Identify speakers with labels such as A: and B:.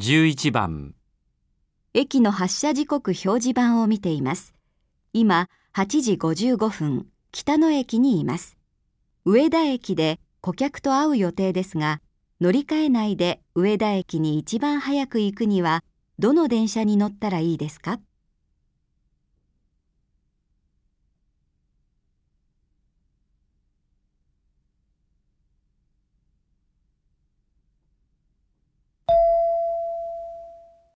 A: 11番
B: 駅の発車時刻表示板を見ています。今、8時55分、北野駅にいます。上田駅で顧客と会う予定ですが、乗り換えないで上田駅に一番早く行くには、どの電車に乗ったらいいですか？